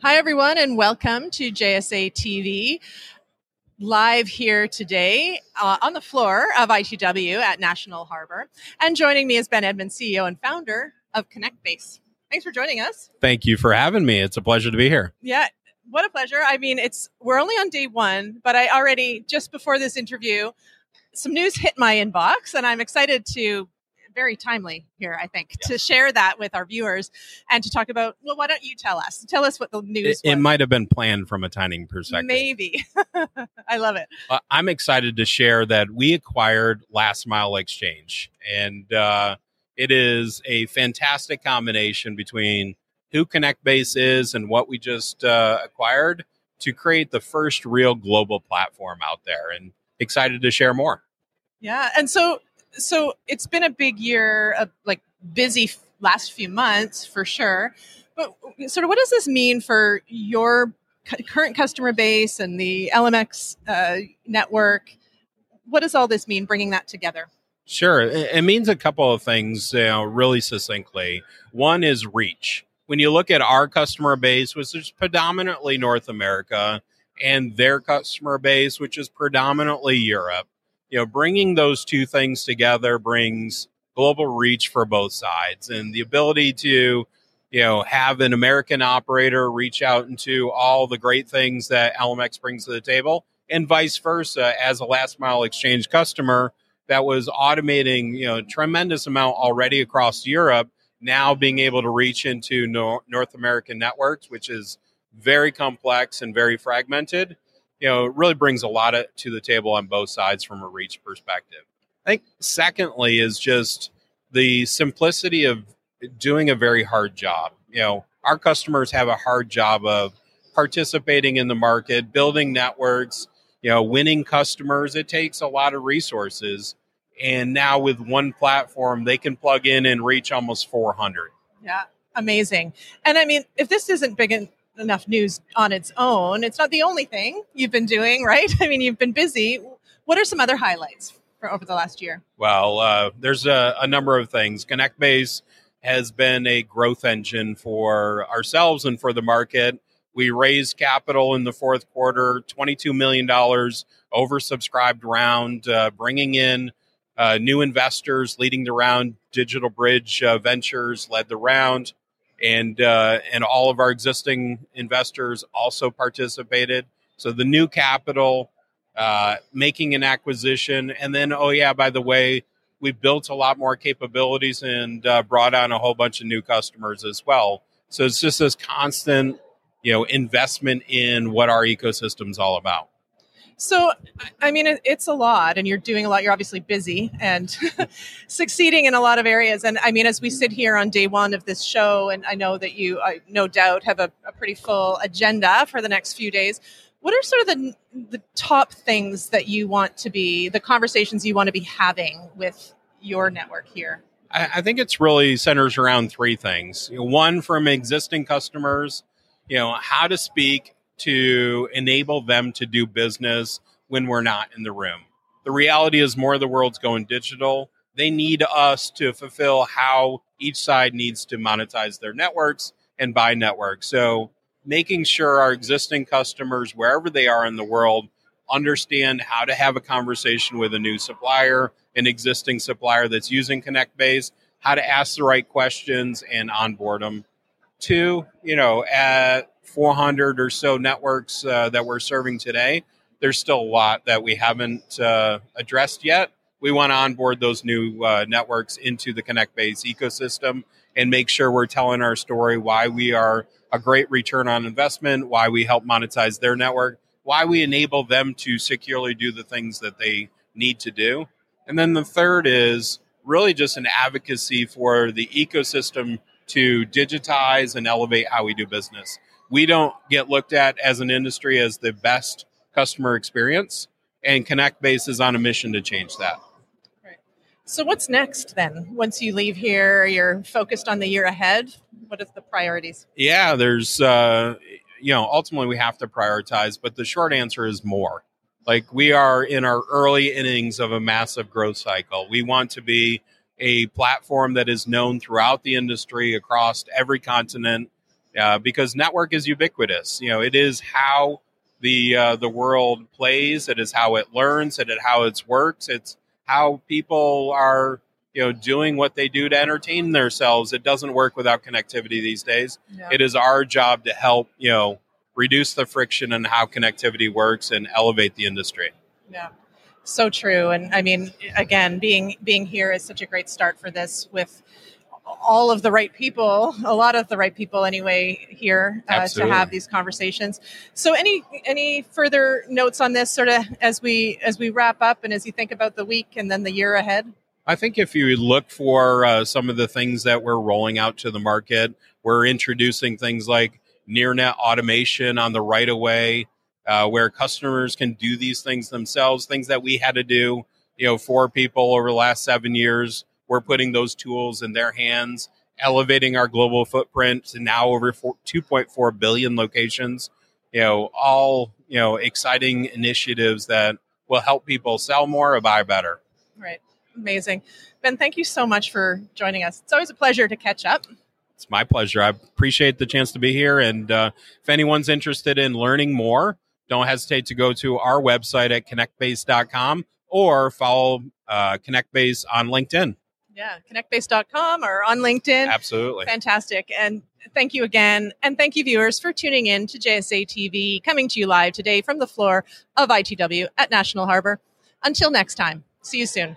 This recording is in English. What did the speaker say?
Hi, everyone, and welcome to JSA TV. Live here today uh, on the floor of ITW at National Harbor. And joining me is Ben Edmonds, CEO and founder of ConnectBase. Thanks for joining us. Thank you for having me. It's a pleasure to be here. Yeah, what a pleasure. I mean, it's we're only on day one, but I already just before this interview, some news hit my inbox, and I'm excited to very timely here, I think, yeah. to share that with our viewers and to talk about. Well, why don't you tell us? Tell us what the news. It, it might have been planned from a timing perspective. Maybe. I love it. Uh, I'm excited to share that we acquired Last Mile Exchange, and uh, it is a fantastic combination between who ConnectBase is and what we just uh, acquired to create the first real global platform out there. And excited to share more. Yeah, and so so it's been a big year of like busy last few months for sure. But sort of what does this mean for your current customer base and the LMX uh, network? What does all this mean, bringing that together? Sure. It means a couple of things, you know, really succinctly. One is reach. When you look at our customer base, which is predominantly North America, and their customer base, which is predominantly Europe, you know, bringing those two things together brings global reach for both sides. And the ability to, you know, have an American operator reach out into all the great things that LMX brings to the table and vice versa as a last mile exchange customer that was automating, you know, tremendous amount already across Europe, now being able to reach into North American networks, which is very complex and very fragmented you know, it really brings a lot of, to the table on both sides from a reach perspective. I think secondly is just the simplicity of doing a very hard job. You know, our customers have a hard job of participating in the market, building networks, you know, winning customers. It takes a lot of resources. And now with one platform, they can plug in and reach almost 400. Yeah, amazing. And I mean, if this isn't big enough news on its own. It's not the only thing you've been doing, right? I mean, you've been busy. What are some other highlights for over the last year? Well, uh, there's a, a, number of things. ConnectBase has been a growth engine for ourselves and for the market. We raised capital in the fourth quarter, $22 million oversubscribed round, uh, bringing in uh, new investors, leading the round. Digital Bridge uh, Ventures led the round and uh, and all of our existing investors also participated. So the new capital, uh, making an acquisition, and then oh yeah, by the way, we built a lot more capabilities and uh, brought on a whole bunch of new customers as well. So it's just this constant, you know, investment in what our ecosystem is all about. So, I mean, it's a lot, and you're doing a lot. You're obviously busy and succeeding in a lot of areas. And I mean, as we sit here on day one of this show, and I know that you, I no doubt, have a, a pretty full agenda for the next few days. What are sort of the the top things that you want to be, the conversations you want to be having with your network here? I, I think it's really centers around three things. You know, one, from existing customers, you know, how to speak to enable them to do business when we're not in the room. The reality is, more of the world's going digital. They need us to fulfill how each side needs to monetize their networks and buy networks. So, making sure our existing customers, wherever they are in the world, understand how to have a conversation with a new supplier, an existing supplier that's using ConnectBase, how to ask the right questions and onboard them. Two, you know, at 400 or so networks uh, that we're serving today, there's still a lot that we haven't uh, addressed yet. We want to onboard those new uh, networks into the ConnectBase ecosystem and make sure we're telling our story why we are a great return on investment, why we help monetize their network, why we enable them to securely do the things that they need to do. And then the third is really just an advocacy for the ecosystem to digitize and elevate how we do business we don't get looked at as an industry as the best customer experience, and ConnectBase is on a mission to change that. Right. So, what's next then? Once you leave here, you're focused on the year ahead. What are the priorities? Yeah, there's, uh, you know, ultimately we have to prioritize, but the short answer is more. Like we are in our early innings of a massive growth cycle. We want to be a platform that is known throughout the industry across every continent uh, because network is ubiquitous. You know, it is how the uh, the world plays. It is how it learns. It is how it works. It's how people are you know doing what they do to entertain themselves. It doesn't work without connectivity these days. Yeah. It is our job to help you know reduce the friction in how connectivity works and elevate the industry. Yeah. So true. And I mean, again, being being here is such a great start for this with all of the right people, a lot of the right people anyway here uh, to have these conversations. So any any further notes on this sort of as we as we wrap up and as you think about the week and then the year ahead? I think if you look for uh, some of the things that we're rolling out to the market, we're introducing things like near net automation on the right of way, uh, where customers can do these things themselves, things that we had to do, you know, for people over the last seven years. We're putting those tools in their hands, elevating our global footprint to now over four, 2.4 billion locations. You know, all you know, exciting initiatives that will help people sell more or buy better. Right. Amazing. Ben, thank you so much for joining us. It's always a pleasure to catch up. It's my pleasure. I appreciate the chance to be here. And uh, if anyone's interested in learning more, don't hesitate to go to our website at connectbase.com or follow uh, ConnectBase on LinkedIn. Yeah, connectbase.com or on LinkedIn. Absolutely. Fantastic. And thank you again. And thank you, viewers, for tuning in to JSA TV, coming to you live today from the floor of ITW at National Harbor. Until next time, see you soon.